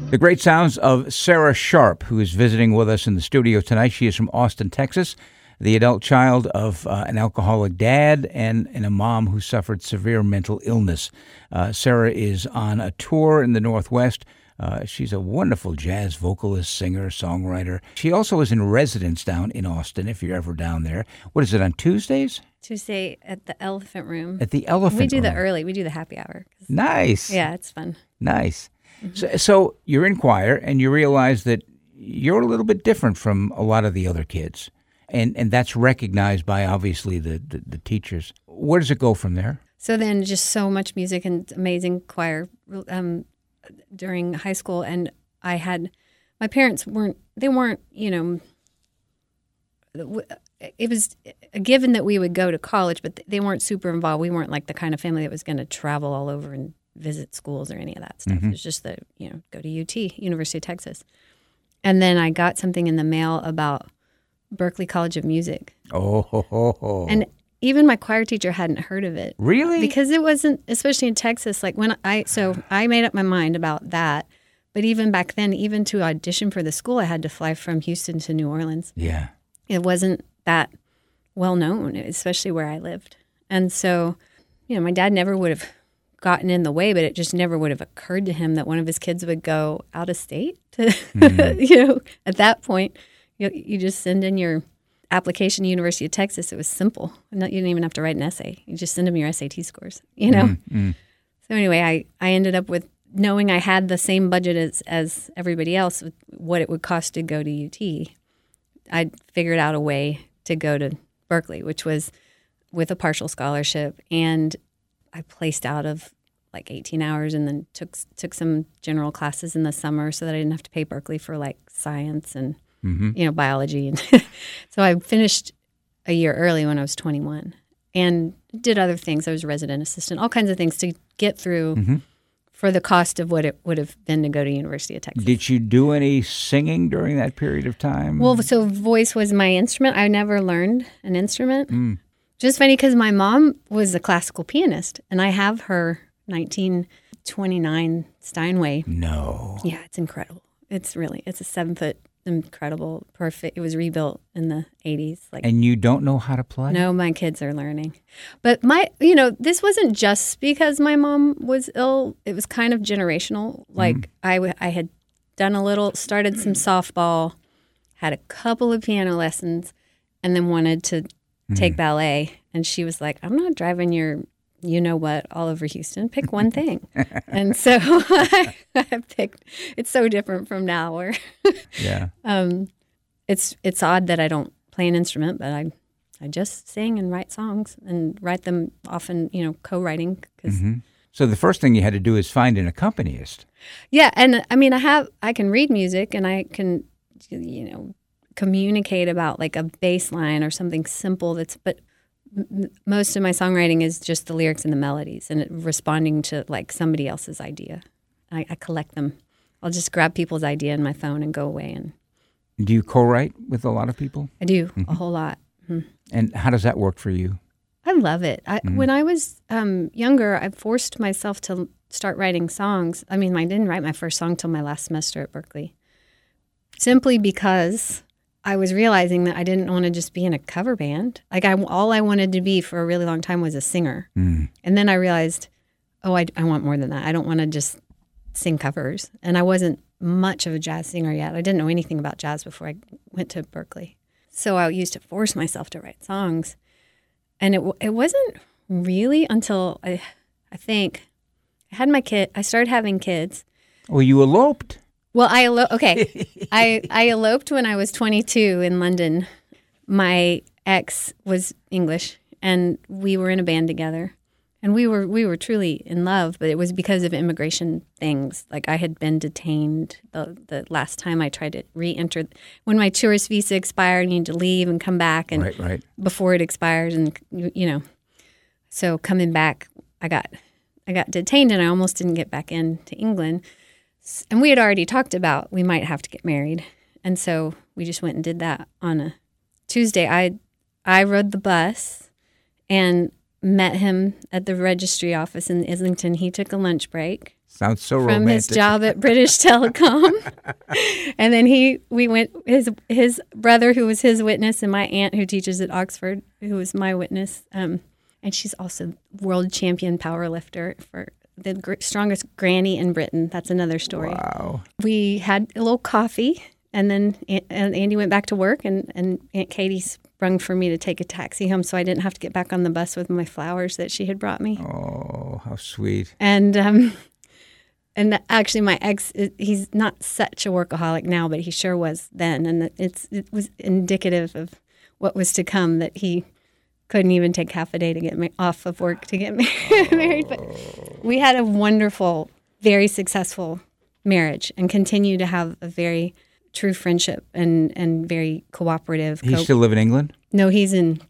The great sounds of Sarah Sharp, who is visiting with us in the studio tonight. She is from Austin, Texas, the adult child of uh, an alcoholic dad and, and a mom who suffered severe mental illness. Uh, Sarah is on a tour in the Northwest. Uh, she's a wonderful jazz vocalist, singer, songwriter. She also is in residence down in Austin. If you're ever down there, what is it on Tuesdays? Tuesday at the Elephant Room. At the Elephant room. We do the early. We do the happy hour. Nice. Yeah, it's fun. Nice. So, so you're in choir, and you realize that you're a little bit different from a lot of the other kids, and and that's recognized by obviously the the, the teachers. Where does it go from there? So then, just so much music and amazing choir um, during high school, and I had my parents weren't they weren't you know it was a given that we would go to college, but they weren't super involved. We weren't like the kind of family that was going to travel all over and visit schools or any of that stuff. Mhm. It was just the you know go to UT, University of Texas, and then I got something in the mail about Berklee College of Music. Oh, ho, ho, ho. And even my choir teacher hadn't heard of it. Really? Because it wasn't, especially in Texas. Like when I, so I made up my mind about that. But even back then, even to audition for the school, I had to fly from Houston to New Orleans. yeah, It wasn't that well known, especially where I lived. And so, you know, my dad never would have gotten in the way, but it just never would have occurred to him that one of his kids would go out of state. To, Mhm. *laughs* you know, at that point, you, you just send in your application to University of Texas. It was simple. You didn't even have to write an essay. You just send them your SAT scores, you know? Mm, mm. So anyway, I, I ended up with knowing I had the same budget as, as everybody else, with what it would cost to go to UT. I figured out a way to go to Berklee, which was with a partial scholarship, and I placed out of like 18 hours, and then took took some general classes in the summer so that I didn't have to pay Berklee for like science and Mhm. you know biology, and *laughs* so I finished a year early when I was 21, and did other things. I was a resident assistant, all kinds of things to get through Mhm. For the cost of what it would have been to go to University of Texas. Did you do any singing during that period of time? Well, so voice was my instrument. I never learned an instrument. Mm. Just funny because my mom was a classical pianist, and I have her 1929 Steinway. No. Yeah, it's incredible. It's really it's a seven foot incredible perfect. It was rebuilt in the 80s. Like and you don't know how to play? no, my kids are learning. But my, you know, this wasn't just because my mom was ill. It was kind of generational. Mm-hmm. Like I, w- I had done a little, started some softball, had a couple of piano lessons, and then wanted to take mm. ballet. And she was like, I'm not driving your, you know what, all over Houston. Pick one thing. *laughs* and so *laughs* I picked, it's so different from now where *laughs* Yeah. um, it's it's odd that I don't play an instrument, but I I just sing and write songs and write them often, you know, co-writing because Mhm. So the first thing you had to do is find an accompanist. yeah, and I mean I have I can read music and I can you know communicate about like a bass line or something simple that's but m- most of my songwriting is just the lyrics and the melodies and responding to like somebody else's idea. I, I collect them. I'll just grab people's idea in my phone and go away and Do you co-write with a lot of people? I do a Mhm. whole lot. Mhm. And how does that work for you? I love it. I, Mhm. When I was um, younger, I forced myself to start writing songs. I mean, I didn't write my first song till my last semester at Berklee, simply because I was realizing that I didn't want to just be in a cover band. Like, I all I wanted to be for a really long time was a singer. Mm. And then I realized, oh, I, I want more than that. I don't want to just sing covers. And I wasn't much of a jazz singer yet. I didn't know anything about jazz before I went to Berklee. So I used to force myself to write songs. And it, it wasn't really until I, I think I had my kid, I started having kids. Well, you eloped. Well, I elo- okay. *laughs* I I eloped when I was 22 in London. My ex was English, and we were in a band together, and we were we were truly in love. But it was because of immigration things. Like I had been detained the the last time I tried to re-enter when my tourist visa expired. I needed to leave and come back, and Right, right. before it expires, and you you know, so coming back, I got I got detained, and I almost didn't get back into England. And we had already talked about we might have to get married, and so we just went and did that on a Tuesday. I I rode the bus and met him at the registry office in Islington. He took a lunch break Sounds so from romantic. his job at British *laughs* Telecom. *laughs* and then he we went his his brother who was his witness and my aunt who teaches at Oxford who was my witness um, and she's also world champion power lifter for the gr- strongest granny in Britain. That's another story. Wow. We had a little coffee, and then Aunt, and Andy went back to work, and, and Aunt Katie sprung for me to take a taxi home so I didn't have to get back on the bus with my flowers that she had brought me. Oh, how sweet. And um, and actually, my ex, he's not such a workaholic now, but he sure was then, and it's it was indicative of what was to come that he couldn't even take half a day to get me off of work to get *laughs* married. But we had a wonderful, very successful marriage, and continue to have a very true friendship and and very cooperative. He co- still live in England? No, he's in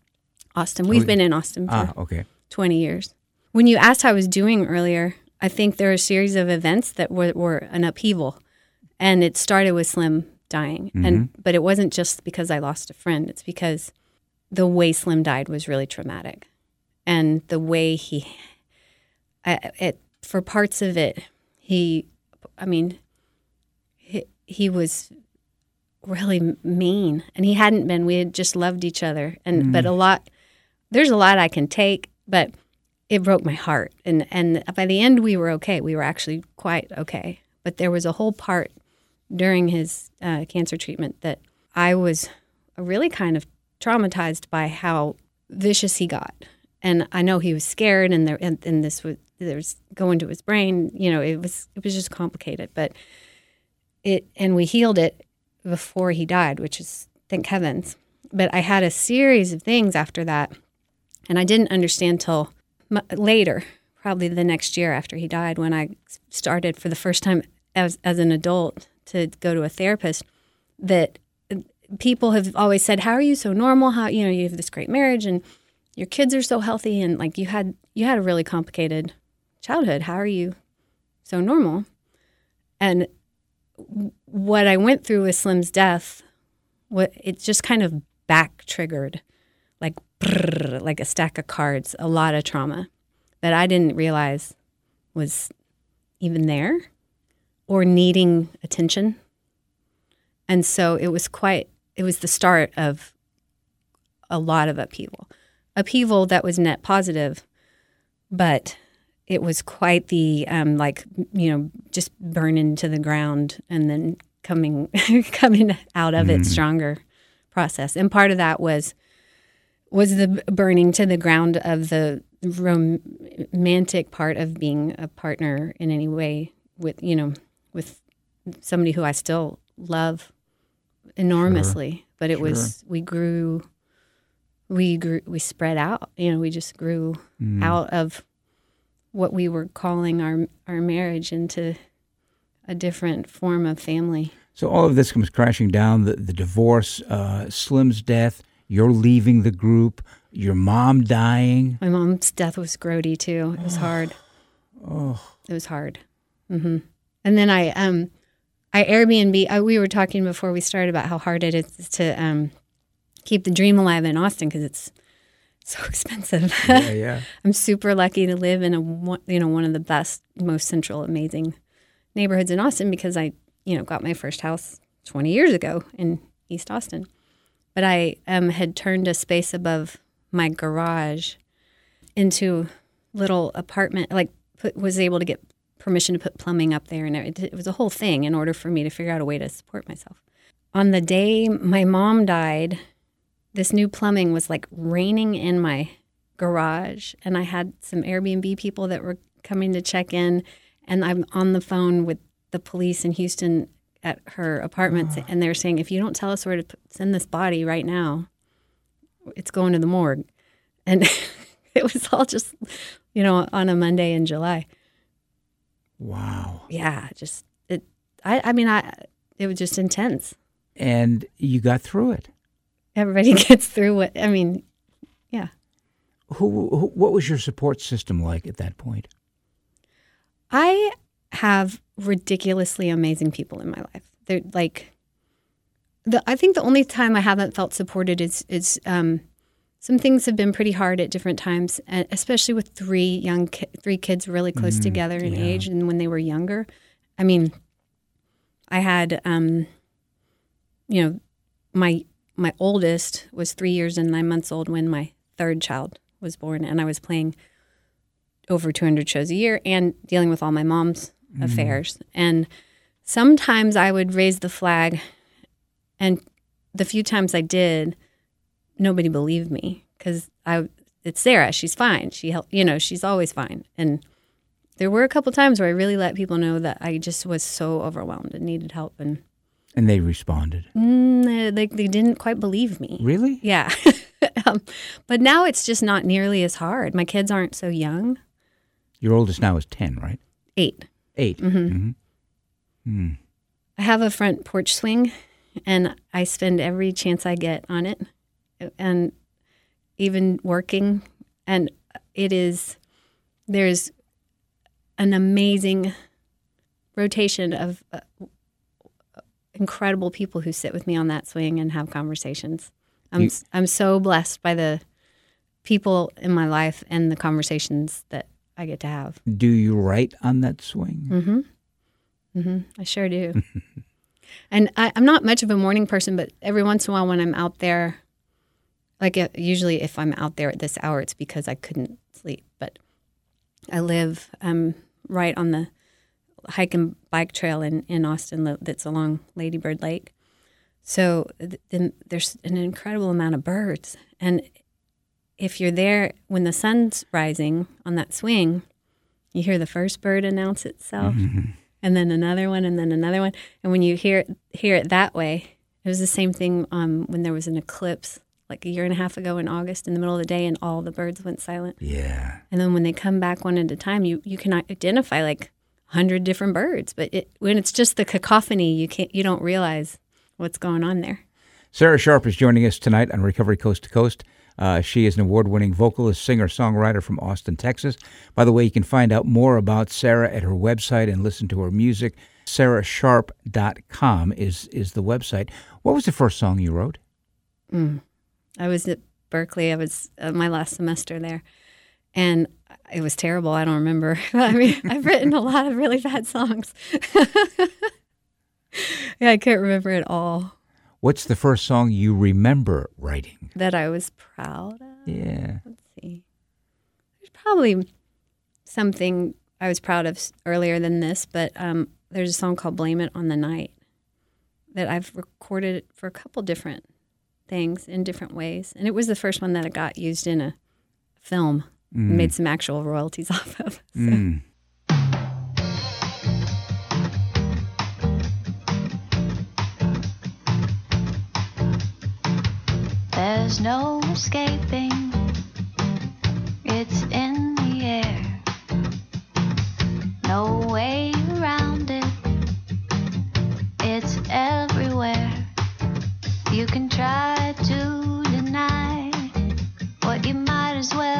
Austin. We've Oh, been in Austin for Ah, okay. 20 years. When you asked how I was doing earlier, I think there are a series of events that were, were an upheaval. And it started with Slim dying. And but it wasn't just because I lost a friend. It's because the way Slim died was really traumatic. And the way he I, it for parts of it, he I mean he, he was really mean. And he hadn't been. We had just loved each other. And but a lot there's a lot I can take but it broke my heart. And and by the end we were okay. We were actually quite okay. But there was a whole part during his uh, cancer treatment that I was really kind of traumatized by how vicious he got and I know he was scared and there and, and this was there was going to his brain you know it was it was just complicated but it and we healed it before he died, which is thank heavens. But I had a series of things after that, and I didn't understand till m- later, probably the next year after he died, when I started for the first time as as an adult to go to a therapist. That people have always said, "How are you so normal? How you know you have this great marriage and your kids are so healthy, and like you had you had a really complicated childhood. How are you so normal?" And what I went through with Slim's death, what it just kind of back triggered, like brrr, like a stack of cards, a lot of trauma that I didn't realize was even there or needing attention. And so it was quite it was the start of a lot of upheaval. Upheaval that was net positive, but it was quite the um, like you know just burning to the ground and then coming *laughs* coming out of it Mhm. stronger process and part of that was was the burning to the ground of the rom- romantic part of being a partner in any way with you know with somebody who I still love enormously but it was we grew we grew we spread out you know we just grew Mm. out of what we were calling our our marriage into a different form of family. So all of this comes crashing down the, the divorce, uh, Slim's death, you're leaving the group, your mom dying. My mom's death was grody too. It was hard. *sighs* Oh. It was hard. Mm-hmm. And then I um I Airbnb. I, we were talking before we started about how hard it is to um keep the dream alive in Austin because it's so *laughs* expensive. Yeah, *laughs* yeah. I'm super lucky to live in a one- you know one of the best, most central, amazing neighborhoods in Austin because I you know got my first house 20 years ago in East Austin. But I um, had turned a space above my garage into little apartment like put, was able to get permission to put plumbing up there and it, it was a whole thing in order for me to figure out a way to support myself. On the day my mom died this new plumbing was like raining in my garage and i had some airbnb people that were coming to check in and i'm on the phone with the police in houston at her apartments ah. and they're saying if you don't tell us where to send this body right now it's going to the morgue. And *laughs* it was all just you know on a monday in july Wow. yeah just it i i mean i it was just intense And you got through it. everybody *laughs* gets through what i mean yeah Who, who what was your support system like at that point? i have ridiculously amazing people in my life they're like the i think the only time i haven't felt supported is is um some things have been pretty hard at different times, especially with three young ki- three kids really close Mm, together in yeah. age and when they were younger. I mean, I had um, you know, my my oldest was three years and nine months old when my third child was born, and I was playing over 200 shows a year and dealing with all my mom's Mhm. affairs. And sometimes I would raise the flag, and the few times I did, nobody believed me because I it's Sarah. She's fine. She help, you know, she's always fine. And there were a couple times where I really let people know that I just was so overwhelmed and needed help, and And they responded. mm, they, they they didn't quite believe me. Really? Yeah. *laughs* um, but now it's just not nearly as hard. My kids aren't so young. Your oldest now is 10, right? Eight. 8 Mm-hmm. mm-hmm. Hmm. I have a front porch swing, and I spend every chance I get on it, and even working. And it is there's an amazing rotation of uh, incredible people who sit with me on that swing and have conversations. I'm You- I'm so blessed by the people in my life and the conversations that I get to have. Do you write on that swing? Mm-hmm. Mm-hmm. I sure do. *laughs* and I, I'm not much of a morning person, but every once in a while when I'm out there, like uh, usually if I'm out there at this hour, it's because I couldn't sleep. But I live um, right on the hike and bike trail in, in Austin that's along Lady Bird Lake. So then there's an incredible amount of birds. And if you're there when the sun's rising on that swing, you hear the first bird announce itself, and then another one, and then another one. And when you hear it, hear it that way, it was the same thing um, when there was an eclipse like a year and a half ago in August in the middle of the day, and all the birds went silent. Yeah. And then when they come back one at a time, you you can identify like hundred different birds, but it, when it's just the cacophony, you can't you don't realize what's going on there. Sarah Sharp is joining us tonight on Recovery Coast to Coast. Uh, she is an award winning vocalist, singer, songwriter from Austin, Texas. By the way, you can find out more about Sarah at her website and listen to her music. SarahSharp.com is, is the website. What was the first song you wrote? Mm. I was at Berklee. I was uh, my last semester there, and it was terrible. I don't remember. *laughs* I mean, I've written a lot of really bad songs. *laughs* yeah, I can't remember it all. What's the first song you remember writing? That I was proud of. Yeah. Let's see. There's probably something I was proud of earlier than this, but um, there's a song called "Blame It on the Night" that I've recorded for a couple different things in different ways, and it was the first one that I got used in a film. Mm. Made some actual royalties *laughs* off of. So. Mm. There's no escaping. It's in the air. No way around it. It's everywhere. You can try as well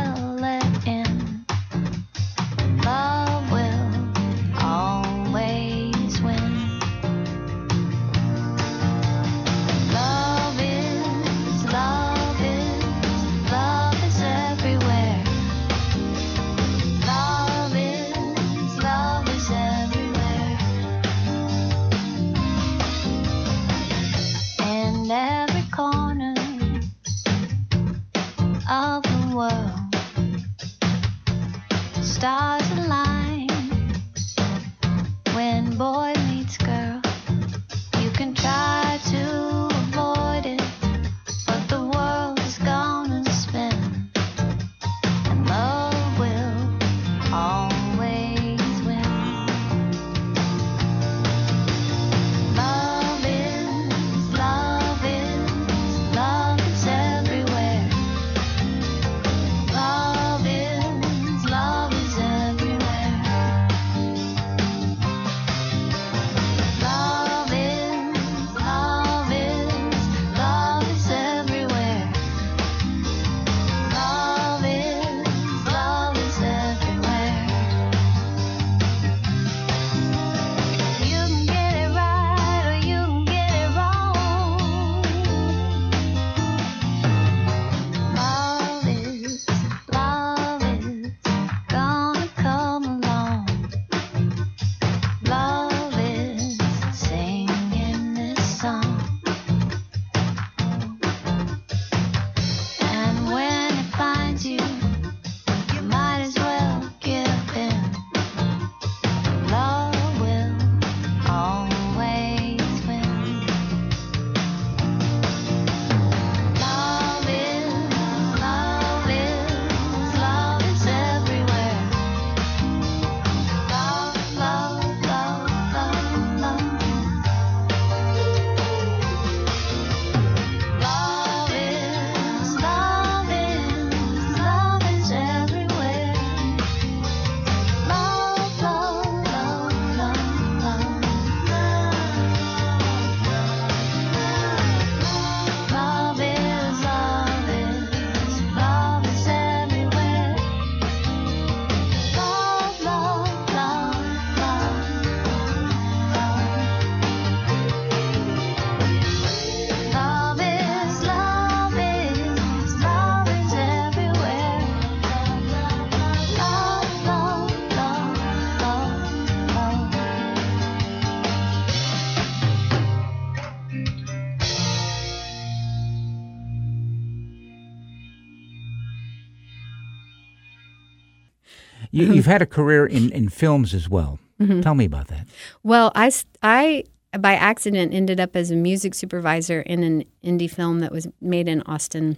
You, you've had a career in, in films as well. Mhm. Tell me about that. Well, I, I by accident, ended up as a music supervisor in an indie film that was made in Austin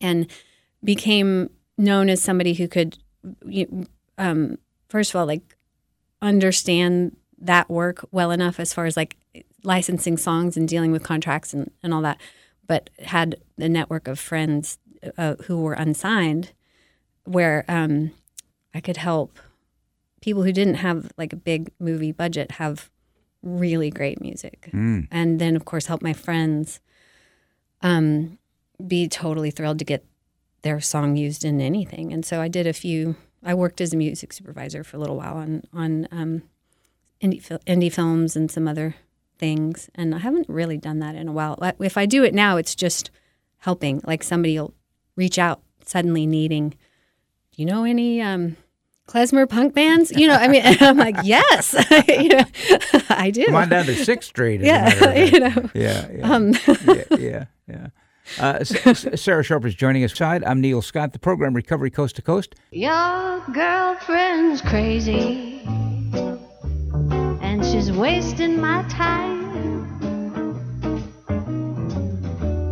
and became known as somebody who could, you- um, first of all, like understand that work well enough as far as like licensing songs and dealing with contracts and, and all that, but had a network of friends uh, who were unsigned where um, I could help people who didn't have like a big movie budget have really great music. Mm. And then, of course, help my friends um, be totally thrilled to get their song used in anything. And so I did a few. I worked as a music supervisor for a little while on on um, indie fil- indie films and some other things. And I haven't really done that in a while. If I do it now, it's just helping. Like somebody will reach out suddenly needing. Do you know any? Um, klezmer punk bands, you know. I mean, and I'm like, yes, *laughs* you know, *laughs* I do. Come on down to Sixth Street. Yeah, matter *laughs* of fact. you know. Yeah, yeah, Um, yeah, yeah, yeah. Uh, S- S- Sarah Sharp is joining us. Side, I'm Neil Scott. The program Recovery Coast to Coast. Your girlfriend's crazy, and she's wasting my time.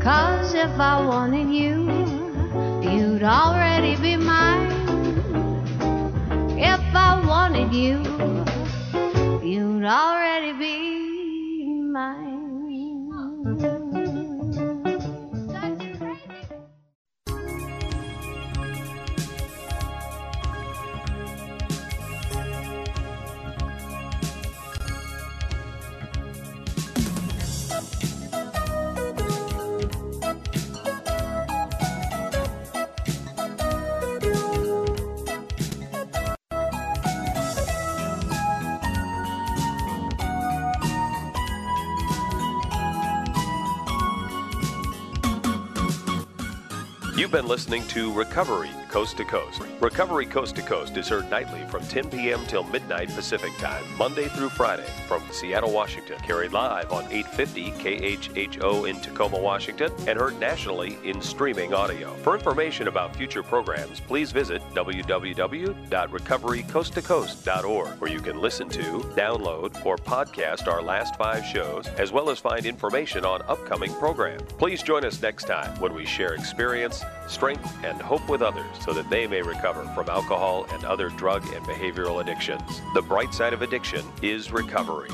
Cause if I wanted you, you'd already be mine. If I wanted you, you'd already be mine. You've been listening to Recovery Coast to Coast. Recovery Coast to Coast is heard nightly from 10 p.m. till midnight Pacific Time, Monday through Friday, from Seattle, Washington. Carried live on 850 KHHO in Tacoma, Washington, and heard nationally in streaming audio. For information about future programs, please visit www.recoverycoasttocoast.org, where you can listen to, download, or podcast our last five shows, as well as find information on upcoming programs. Please join us next time when we share experience, strength, and hope with others so that they may recover from alcohol and other drug and behavioral addictions. The bright side of addiction is recovery.